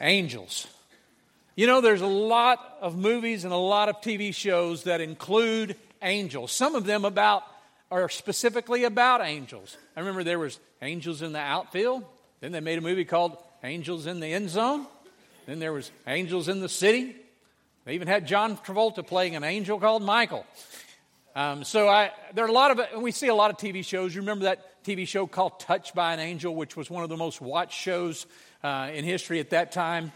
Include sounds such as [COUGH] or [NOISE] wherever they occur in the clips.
Angels. You know, there's a lot of movies and a lot of TV shows that include angels. Some of them about are specifically about angels. I remember there was angels in the outfield. Then they made a movie called Angels in the End Zone. Then there was Angels in the City. They even had John Travolta playing an angel called Michael. Um, so I, there are a lot of, and we see a lot of TV shows. You remember that TV show called Touched by an Angel, which was one of the most watched shows uh, in history at that time.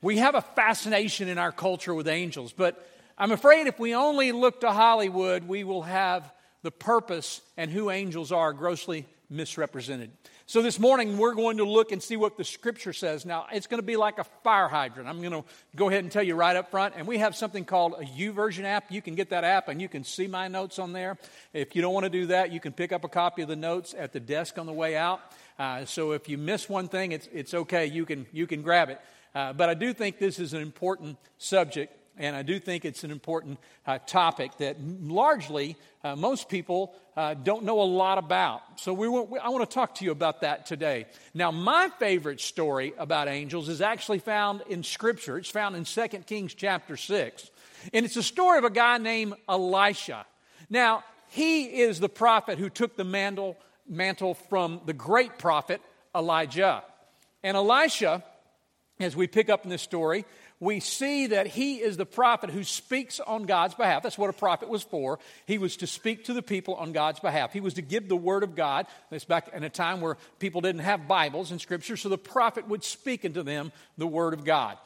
We have a fascination in our culture with angels, but I'm afraid if we only look to Hollywood, we will have the purpose and who angels are grossly misrepresented. So this morning, we're going to look and see what the scripture says. Now, it's going to be like a fire hydrant. I'm going to go ahead and tell you right up front. And we have something called a YouVersion app. You can get that app and you can see my notes on there. If you don't want to do that, you can pick up a copy of the notes at the desk on the way out. Uh, so if you miss one thing, it's, it's okay. You can, you can grab it. Uh, but I do think this is an important subject and I do think it's an important uh, topic that largely uh, most people uh, don't know a lot about. So we want, we, I want to talk to you about that today. Now, my favorite story about angels is actually found in Scripture. It's found in 2 Kings chapter 6. And it's a story of a guy named Elisha. Now, he is the prophet who took the mantle, mantle from the great prophet Elijah. And Elisha, as we pick up in this story, we see that he is the prophet who speaks on God's behalf. That's what a prophet was for. He was to speak to the people on God's behalf. He was to give the word of God. This back in a time where people didn't have Bibles and scripture, so the prophet would speak into them the word of God.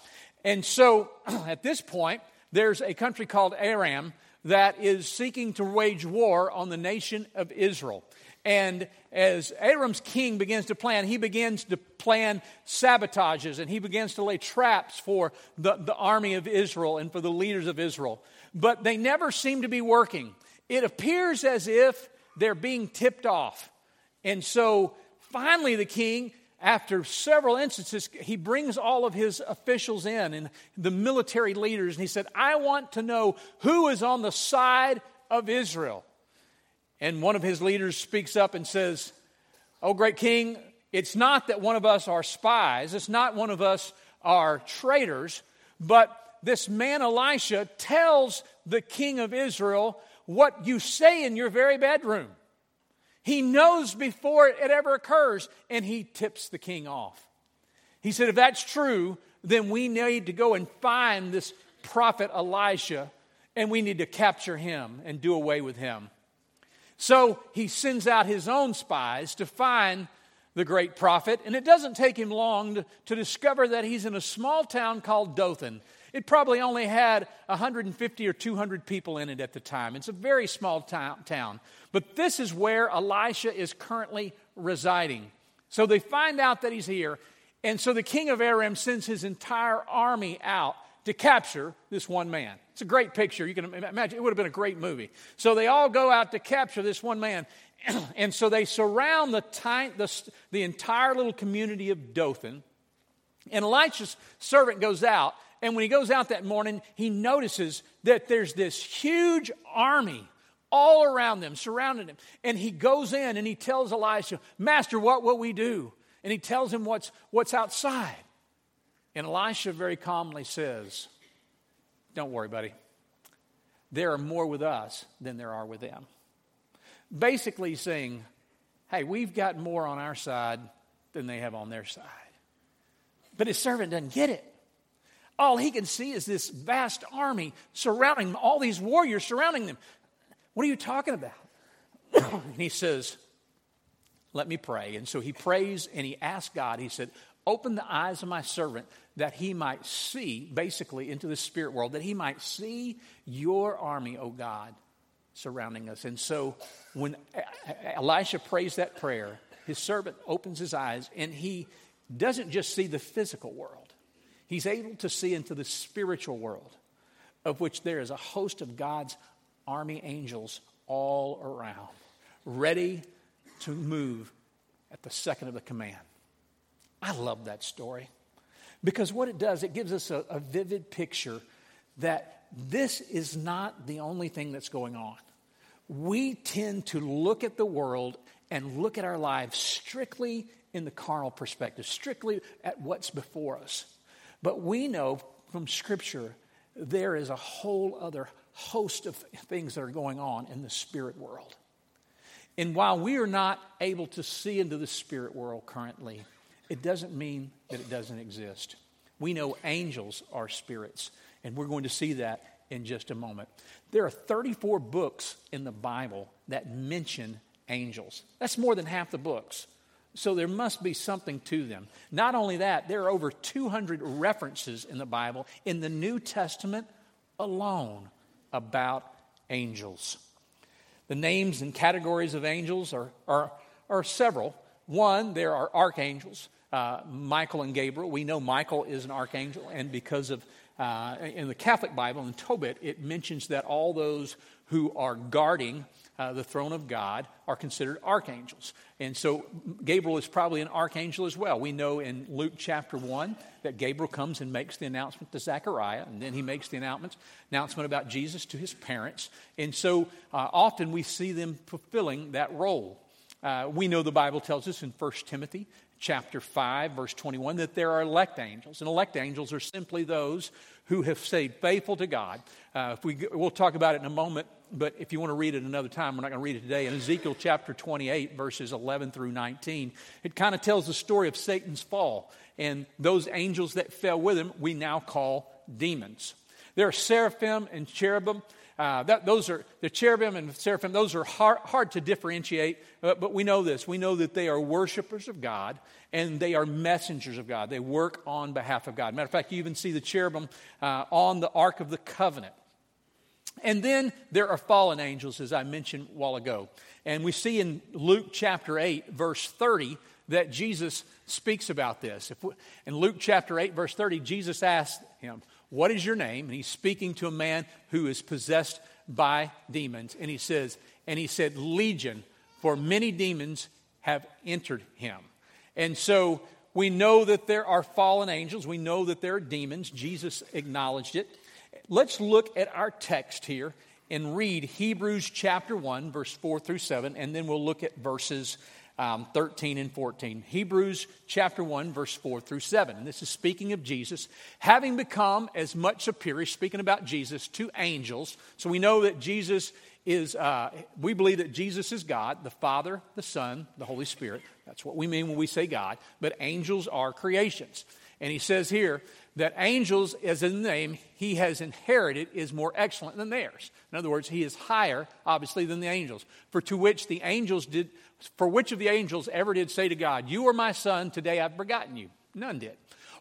And so [CLEARS THROAT] at this point, there's a country called Aram that is seeking to wage war on the nation of Israel. And as Aram's king begins to plan, he begins to plan sabotages and he begins to lay traps for the, the army of Israel and for the leaders of Israel. But they never seem to be working. It appears as if they're being tipped off. And so finally, the king, after several instances, he brings all of his officials in and the military leaders, and he said, I want to know who is on the side of Israel. And one of his leaders speaks up and says, Oh, great king, it's not that one of us are spies, it's not one of us are traitors, but this man Elisha tells the king of Israel what you say in your very bedroom. He knows before it ever occurs, and he tips the king off. He said, If that's true, then we need to go and find this prophet Elisha, and we need to capture him and do away with him. So he sends out his own spies to find the great prophet, and it doesn't take him long to, to discover that he's in a small town called Dothan. It probably only had 150 or 200 people in it at the time. It's a very small town. But this is where Elisha is currently residing. So they find out that he's here, and so the king of Aram sends his entire army out to capture this one man. It's a great picture. You can imagine it would have been a great movie. So they all go out to capture this one man. [CLEARS THROAT] and so they surround the, the, the entire little community of Dothan. And Elisha's servant goes out. And when he goes out that morning, he notices that there's this huge army all around them, surrounding him. And he goes in and he tells Elisha, Master, what will we do? And he tells him what's, what's outside. And Elisha very calmly says, Don't worry, buddy. There are more with us than there are with them. Basically, saying, Hey, we've got more on our side than they have on their side. But his servant doesn't get it. All he can see is this vast army surrounding all these warriors surrounding them. What are you talking about? [CLEARS THROAT] and he says, Let me pray. And so he prays and he asks God, he said, Open the eyes of my servant that he might see, basically, into the spirit world, that he might see your army, O God, surrounding us. And so when Elisha prays that prayer, his servant opens his eyes and he doesn't just see the physical world, he's able to see into the spiritual world, of which there is a host of God's army angels all around, ready to move at the second of the command. I love that story because what it does, it gives us a, a vivid picture that this is not the only thing that's going on. We tend to look at the world and look at our lives strictly in the carnal perspective, strictly at what's before us. But we know from Scripture there is a whole other host of things that are going on in the spirit world. And while we are not able to see into the spirit world currently, it doesn't mean that it doesn't exist. We know angels are spirits, and we're going to see that in just a moment. There are 34 books in the Bible that mention angels. That's more than half the books. So there must be something to them. Not only that, there are over 200 references in the Bible, in the New Testament alone, about angels. The names and categories of angels are, are, are several. One, there are archangels, uh, Michael and Gabriel. We know Michael is an archangel, and because of uh, in the Catholic Bible, in Tobit, it mentions that all those who are guarding uh, the throne of God are considered archangels. And so Gabriel is probably an archangel as well. We know in Luke chapter 1 that Gabriel comes and makes the announcement to Zechariah, and then he makes the announcement, announcement about Jesus to his parents. And so uh, often we see them fulfilling that role. Uh, we know the Bible tells us in 1 Timothy chapter 5, verse 21, that there are elect angels. And elect angels are simply those who have stayed faithful to God. Uh, if we, we'll talk about it in a moment, but if you want to read it another time, we're not going to read it today. In Ezekiel chapter 28, verses 11 through 19, it kind of tells the story of Satan's fall. And those angels that fell with him, we now call demons. There are seraphim and cherubim. Uh, that, those are the cherubim and seraphim. Those are hard, hard to differentiate, but, but we know this. We know that they are worshipers of God and they are messengers of God. They work on behalf of God. Matter of fact, you even see the cherubim uh, on the Ark of the Covenant. And then there are fallen angels, as I mentioned a while ago. And we see in Luke chapter 8, verse 30, that Jesus speaks about this. We, in Luke chapter 8, verse 30, Jesus asked him, what is your name? And he's speaking to a man who is possessed by demons. And he says, and he said, Legion, for many demons have entered him. And so we know that there are fallen angels. We know that there are demons. Jesus acknowledged it. Let's look at our text here and read Hebrews chapter 1, verse 4 through 7, and then we'll look at verses um, 13 and 14. Hebrews chapter 1, verse 4 through 7. And this is speaking of Jesus, having become as much superior, speaking about Jesus, to angels. So we know that Jesus is, uh, we believe that Jesus is God, the Father, the Son, the Holy Spirit. That's what we mean when we say God. But angels are creations. And he says here that angels, as in the name, he has inherited is more excellent than theirs. In other words, he is higher, obviously, than the angels. For to which the angels did, for which of the angels ever did say to God, You are my son, today I've begotten you? None did.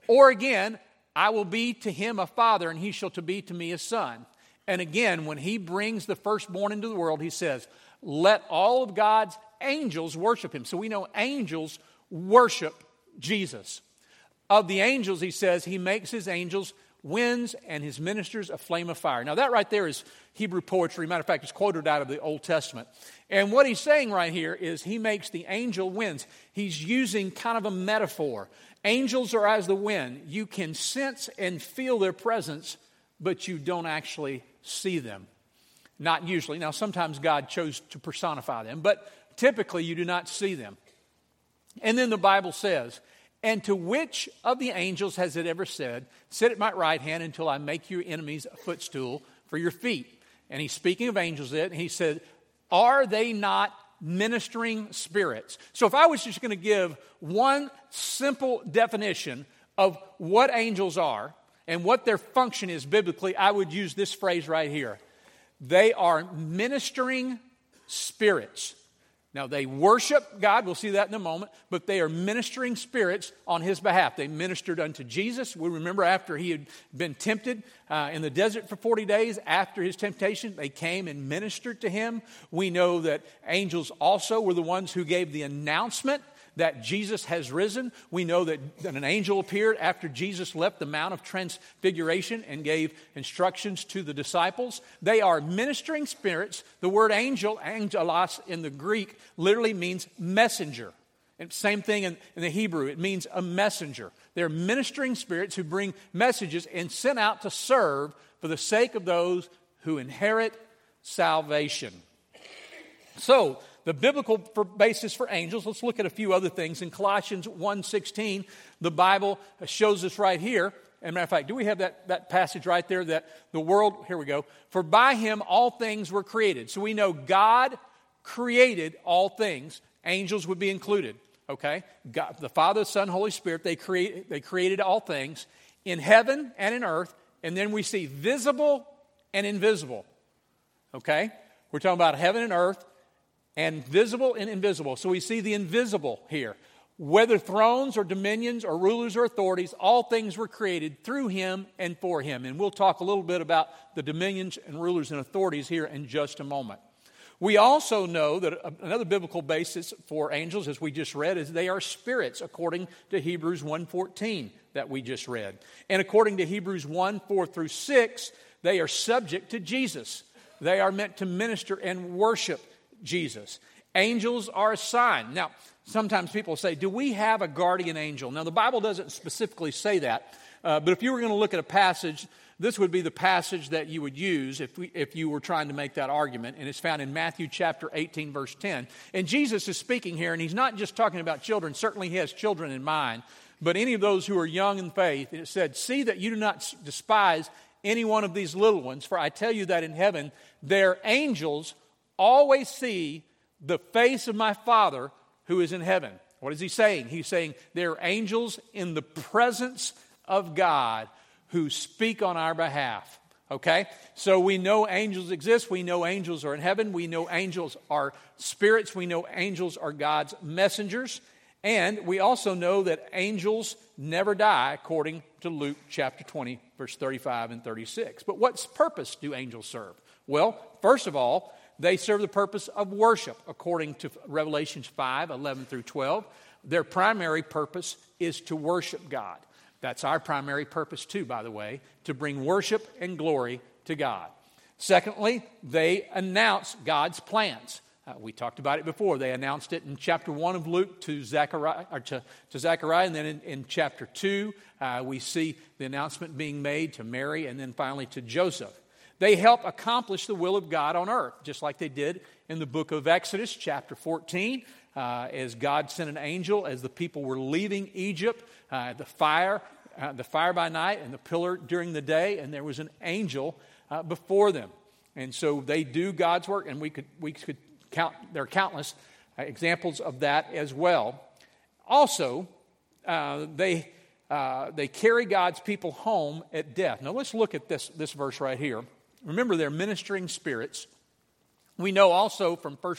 Or again, I will be to him a father, and he shall to be to me a son. And again, when he brings the firstborn into the world, he says, Let all of God's angels worship him. So we know angels worship Jesus. Of the angels, he says, he makes his angels winds and his ministers a flame of fire. Now, that right there is Hebrew poetry. Matter of fact, it's quoted out of the Old Testament. And what he's saying right here is he makes the angel winds. He's using kind of a metaphor. Angels are as the wind. You can sense and feel their presence, but you don't actually see them. Not usually. Now, sometimes God chose to personify them, but typically you do not see them. And then the Bible says, and to which of the angels has it ever said, Sit at my right hand until I make your enemies a footstool for your feet? And he's speaking of angels, and he said, Are they not ministering spirits? So if I was just going to give one simple definition of what angels are and what their function is biblically, I would use this phrase right here. They are ministering spirits. Now, they worship God, we'll see that in a moment, but they are ministering spirits on his behalf. They ministered unto Jesus. We remember after he had been tempted uh, in the desert for 40 days, after his temptation, they came and ministered to him. We know that angels also were the ones who gave the announcement that Jesus has risen. We know that an angel appeared after Jesus left the Mount of Transfiguration and gave instructions to the disciples. They are ministering spirits. The word angel, angelos in the Greek, literally means messenger. And same thing in, in the Hebrew, it means a messenger. They're ministering spirits who bring messages and sent out to serve for the sake of those who inherit salvation. So, the biblical basis for angels let's look at a few other things in colossians 1.16 the bible shows us right here And matter of fact, do we have that, that passage right there that the world, here we go, for by him all things were created. So we know God created all things, angels would be included, okay? God, the Father, Son, Holy Spirit, they, create, they created all things in heaven and in earth. And then we see visible and invisible, okay? We're talking about heaven and earth and visible and invisible. So we see the invisible here. Whether thrones or dominions or rulers or authorities, all things were created through him and for him. And we'll talk a little bit about the dominions and rulers and authorities here in just a moment. We also know that another biblical basis for angels, as we just read, is they are spirits, according to Hebrews 1.14 that we just read. And according to Hebrews 1, 4 through 6, they are subject to Jesus. They are meant to minister and worship Jesus. Angels are a sign. Now, sometimes people say, Do we have a guardian angel? Now, the Bible doesn't specifically say that, uh, but if you were going to look at a passage, this would be the passage that you would use if, we, if you were trying to make that argument. And it's found in Matthew chapter 18, verse 10. And Jesus is speaking here, and he's not just talking about children. Certainly, he has children in mind, but any of those who are young in faith. And it said, See that you do not despise any one of these little ones, for I tell you that in heaven their angels always see the face of my Father who is in heaven. What is he saying? He's saying there are angels in the presence of God who speak on our behalf. Okay? So we know angels exist. We know angels are in heaven. We know angels are spirits. We know angels are God's messengers. And we also know that angels never die, according to Luke chapter 20, verse 35 and 36. But what purpose do angels serve? Well, first of all, they serve the purpose of worship, according to Revelations 5 11 through 12. Their primary purpose is to worship God. That's our primary purpose, too, by the way, to bring worship and glory to God. Secondly, they announce God's plans. Uh, we talked about it before. They announced it in chapter 1 of Luke to Zechariah, to, to Zechariah and then in, in chapter 2, uh, we see the announcement being made to Mary, and then finally to Joseph. They help accomplish the will of God on earth, just like they did in the book of Exodus, chapter 14, uh, as God sent an angel as the people were leaving Egypt, uh, the fire, uh, the fire by night and the pillar during the day, and there was an angel uh, before them. And so they do God's work, and we could, we could count, there are countless uh, examples of that as well. Also, uh, they, they carry God's people home at death. Now let's look at this, this verse right here. Remember, they're ministering spirits. We know also from 1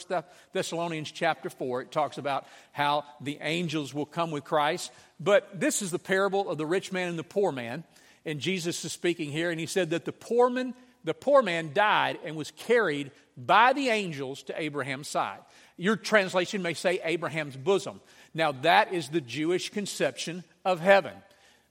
Thessalonians chapter 4, it talks about how the angels will come with Christ. But this is the parable of the rich man and the poor man. And Jesus is speaking here, and he said that the poor man, the poor man died and was carried by the angels to Abraham's side. Your translation may say Abraham's bosom. Now, that is the Jewish conception of heaven.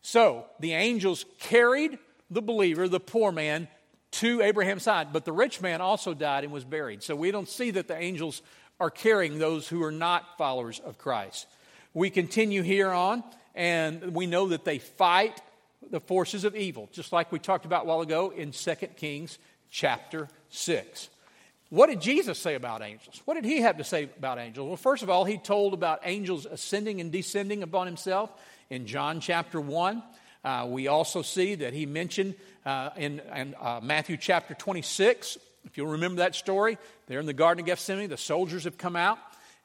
So, the angels carried the believer, the poor man, to Abraham's side. But the rich man also died and was buried. So we don't see that the angels are carrying those who are not followers of Christ. We continue here on, and we know that they fight the forces of evil, just like we talked about a while ago in 2 Kings chapter 6. What did Jesus say about angels? What did he have to say about angels? Well, first of all, he told about angels ascending and descending upon himself in John chapter 1. Uh, we also see that he mentioned uh, in, in uh, Matthew chapter 26, if you'll remember that story, there in the Garden of Gethsemane, the soldiers have come out,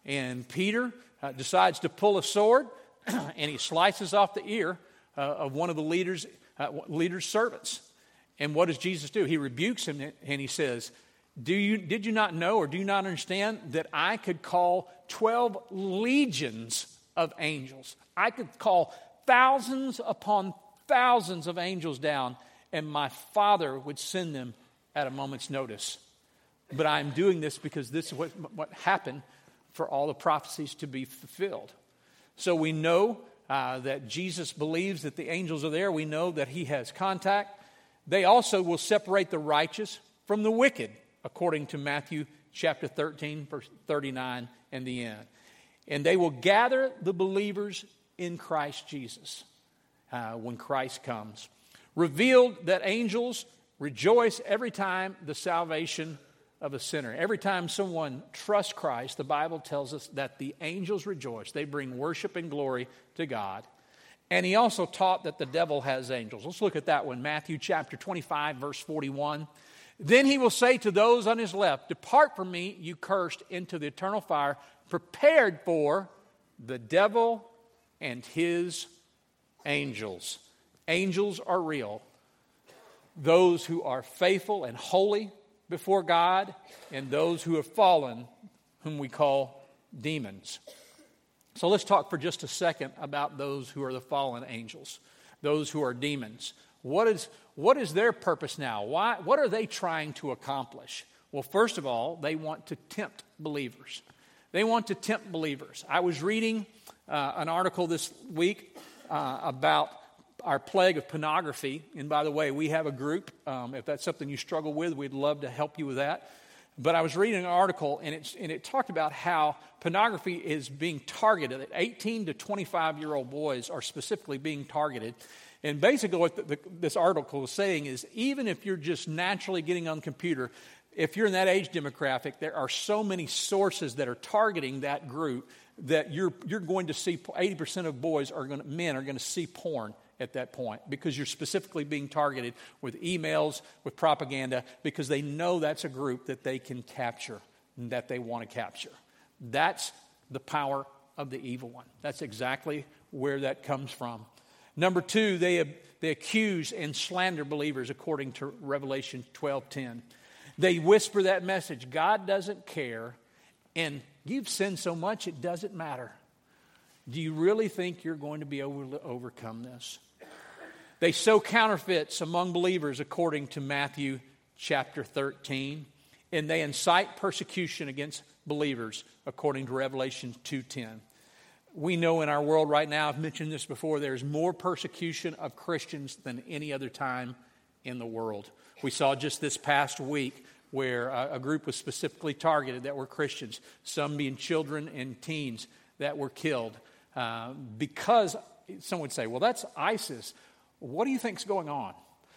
and Peter uh, decides to pull a sword, [CLEARS THROAT] and he slices off the ear uh, of one of the leader's, uh, leader's servants. And what does Jesus do? He rebukes him and he says, do you, Did you not know or do you not understand that I could call 12 legions of angels? I could call thousands upon thousands of angels down, and my Father would send them at a moment's notice. But I'm doing this because this is what, what happened for all the prophecies to be fulfilled. So we know uh, that Jesus believes that the angels are there. We know that he has contact. They also will separate the righteous from the wicked, according to Matthew chapter 13, verse 39 and the end. And they will gather the believers in Christ Jesus uh, when Christ comes. Revealed that angels rejoice every time the salvation of a sinner. Every time someone trusts Christ, the Bible tells us that the angels rejoice. They bring worship and glory to God. And he also taught that the devil has angels. Let's look at that one. Matthew chapter 25, verse 41. Then he will say to those on his left, Depart from me, you cursed, into the eternal fire, prepared for the devil and his angels. Angels are real. Those who are faithful and holy before God, and those who have fallen, whom we call demons. So let's talk for just a second about those who are the fallen angels, those who are demons. What is, what is their purpose now? Why, what are they trying to accomplish? Well, first of all, they want to tempt believers. They want to tempt believers. I was reading uh, an article this week uh, about our plague of pornography. And by the way, we have a group. Um, if that's something you struggle with, we'd love to help you with that. But I was reading an article, and, it's, and it talked about how pornography is being targeted. 18 to 25 year old boys are specifically being targeted. And basically, what the, the, this article is saying is even if you're just naturally getting on the computer, if you're in that age demographic, there are so many sources that are targeting that group that you're, you're going to see 80% of boys are going to, men are going to see porn at that point because you're specifically being targeted with emails, with propaganda, because they know that's a group that they can capture and that they want to capture. That's the power of the evil one. That's exactly where that comes from. Number two, they, they accuse and slander believers according to Revelation 12:10. They whisper that message God doesn't care, and you've sinned so much it doesn't matter. Do you really think you're going to be able to overcome this? They sow counterfeits among believers according to Matthew chapter 13, and they incite persecution against believers according to Revelation 2:10. We know in our world right now, I've mentioned this before, there's more persecution of Christians than any other time in the world. We saw just this past week where a, group was specifically targeted that were Christians, some being children and teens that were killed. Uh, because some would say, well, that's ISIS. What do you think's going on?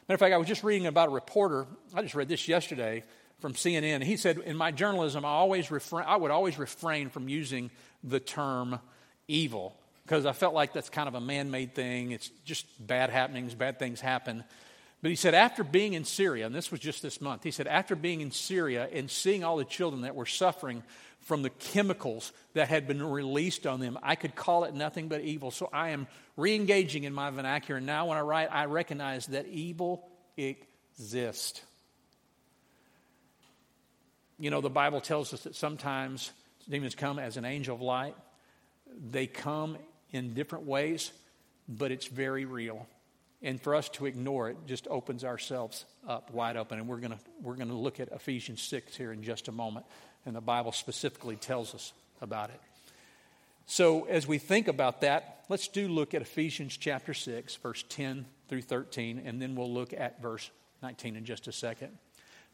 Matter of fact, I was just reading about a reporter. I just read this yesterday from CNN. He said, "In my journalism, I always refrain, I would always refrain from using the term evil because I felt like that's kind of a man-made thing. It's just bad happenings, bad things happen." But he said, after being in Syria, and this was just this month, he said, after being in Syria and seeing all the children that were suffering from the chemicals that had been released on them, I could call it nothing but evil. So I am re engaging in my vernacular. And now when I write, I recognize that evil exists. You know, the Bible tells us that sometimes demons come as an angel of light, they come in different ways, but it's very real. And for us to ignore it just opens ourselves up wide open. And we're going to we're going to look at Ephesians 6 here in just a moment. And the Bible specifically tells us about it. So, as we think about that, let's do look at Ephesians chapter 6, verse 10 through 13, and then we'll look at verse 19 in just a second.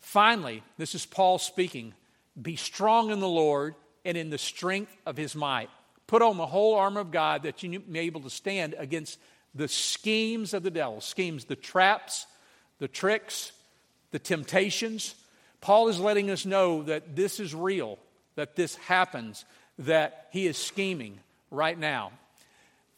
Finally, this is Paul speaking be strong in the Lord and in the strength of his might. Put on the whole armor of God that you may be able to stand against the schemes of the devil schemes, the traps, the tricks, the temptations. Paul is letting us know that this is real, that this happens, that he is scheming right now.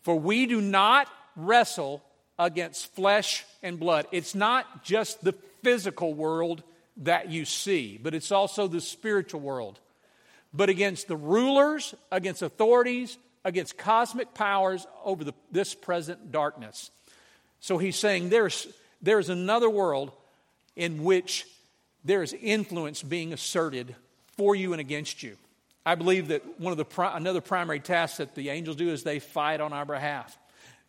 For we do not wrestle against flesh and blood. It's not just the physical world that you see, but it's also the spiritual world. But against the rulers, against authorities, against cosmic powers over the, this present darkness. So he's saying there's, there's another world in which there is influence being asserted for you and against you. I believe that one of the another primary tasks that the angels do is they fight on our behalf.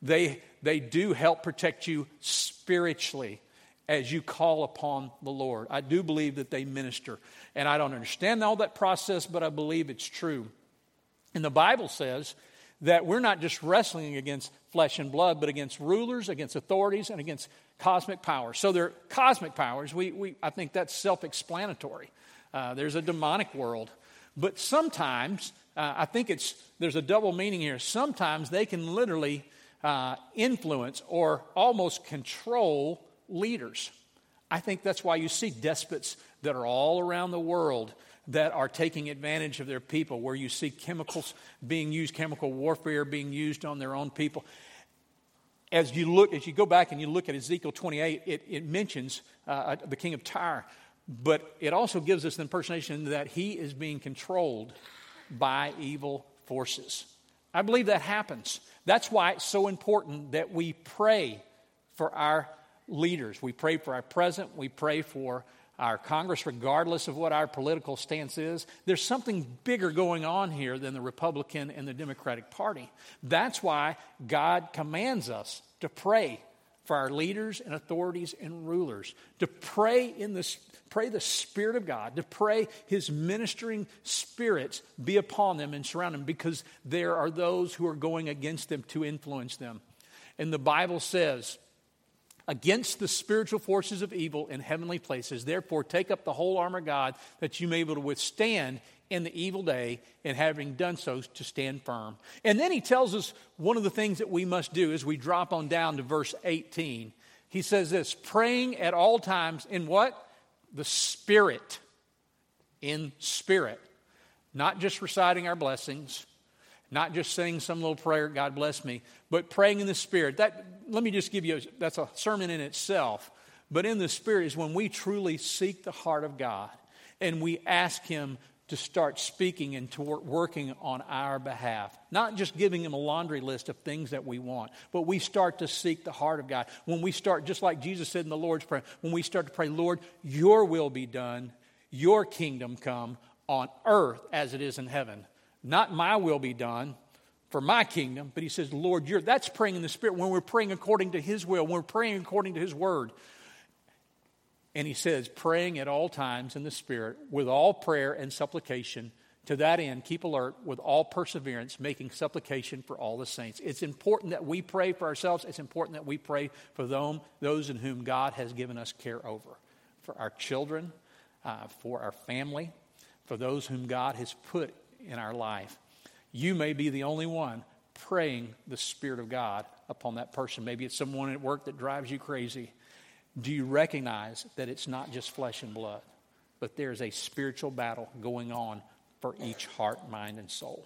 They, they do help protect you spiritually as you call upon the Lord. I do believe that they minister. And I don't understand all that process, but I believe it's true. And the Bible says that we're not just wrestling against flesh and blood, but against rulers, against authorities, and against cosmic powers. So they're cosmic powers. We, we, I think that's self explanatory. Uh, there's a demonic world. But sometimes, uh, I think it's, there's a double meaning here. Sometimes they can literally uh, influence or almost control leaders. I think that's why you see despots that are all around the world that are taking advantage of their people, where you see chemicals being used, chemical warfare being used on their own people. as you look, as you go back and you look at Ezekiel 28, it, it mentions uh, the king of Tyre, but it also gives us the impersonation that he is being controlled by evil forces. I believe that happens. That's why it's so important that we pray for our leaders. We pray for our president, we pray for our Congress, regardless of what our political stance is. There's something bigger going on here than the Republican and the Democratic Party. That's why God commands us to pray for our leaders and authorities and rulers, to pray in the pray the Spirit of God, to pray His ministering spirits be upon them and surround them, because there are those who are going against them to influence them. And the Bible says against the spiritual forces of evil in heavenly places. Therefore, take up the whole armor of God that you may be able to withstand in the evil day, and having done so, to stand firm. And then he tells us one of the things that we must do as we drop on down to verse 18. He says this praying at all times in what? The Spirit. In spirit. Not just reciting our blessings, not just saying some little prayer, God bless me, but praying in the Spirit. That, let me just give you, a, that's a sermon in itself. But in the Spirit is when we truly seek the heart of God and we ask Him to start speaking and to work, working on our behalf. Not just giving Him a laundry list of things that we want, but we start to seek the heart of God. When we start, just like Jesus said in the Lord's Prayer, when we start to pray, Lord, your will be done, your kingdom come on earth as it is in heaven. Not my will be done for my kingdom, but he says, Lord, you're, that's praying in the Spirit when we're praying according to his will, when we're praying according to his word. And he says, praying at all times in the Spirit with all prayer and supplication. To that end, keep alert with all perseverance, making supplication for all the saints. It's important that we pray for ourselves. It's important that we pray for them, those in whom God has given us care over, for our children, uh, for our family, for those whom God has put in our life. You may be the only one praying the Spirit of God upon that person. Maybe it's someone at work that drives you crazy. Do you recognize that it's not just flesh and blood, but there's a spiritual battle going on for each heart, mind, and soul?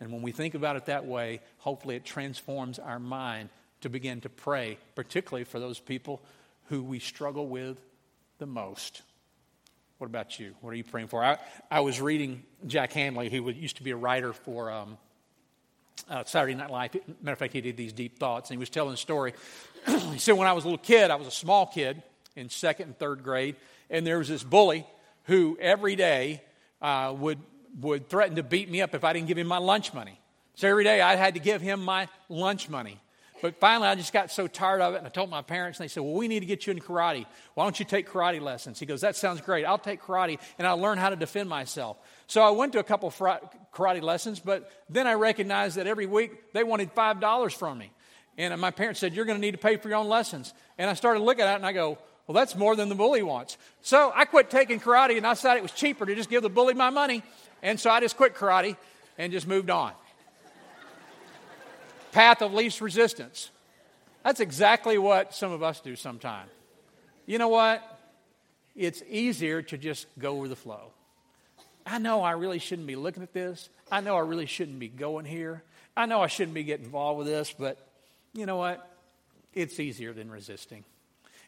And when we think about it that way, hopefully it transforms our mind to begin to pray, particularly for those people who we struggle with the most. What about you? What are you praying for? I, I was reading Jack Handey, who used to be a writer for um, uh, Saturday Night Live. Matter of fact, he did these deep thoughts, and he was telling a story. [CLEARS THROAT] he said, When I was a little kid, I was a small kid in second and third grade, and there was this bully who every day uh, would, would threaten to beat me up if I didn't give him my lunch money. So every day I had to give him my lunch money. But finally, I just got so tired of it, and I told my parents, and they said, Well, we need to get you in karate. Why don't you take karate lessons? He goes, That sounds great. I'll take karate, and I'll learn how to defend myself. So I went to a couple karate lessons, but then I recognized that every week they wanted $5 from me. And my parents said, You're going to need to pay for your own lessons. And I started looking at it, and I go, Well, that's more than the bully wants. So I quit taking karate, and I decided it was cheaper to just give the bully my money. And so I just quit karate and just moved on path of least resistance. That's exactly what some of us do sometimes. You know what? It's easier to just go with the flow. I know I really shouldn't be looking at this. I know I really shouldn't be going here. I know I shouldn't be getting involved with this, but you know what? It's easier than resisting.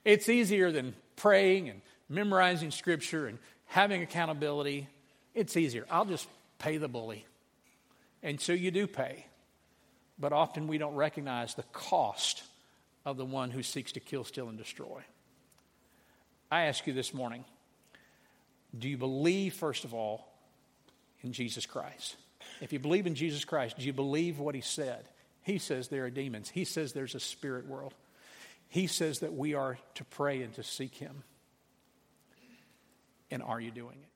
It's easier than praying and memorizing scripture and having accountability. It's easier. I'll just pay the bully. And so you do pay but often we don't recognize the cost of the one who seeks to kill, steal, and destroy. I ask you this morning do you believe, first of all, in Jesus Christ? If you believe in Jesus Christ, do you believe what he said? He says there are demons, he says there's a spirit world. He says that we are to pray and to seek him. And are you doing it?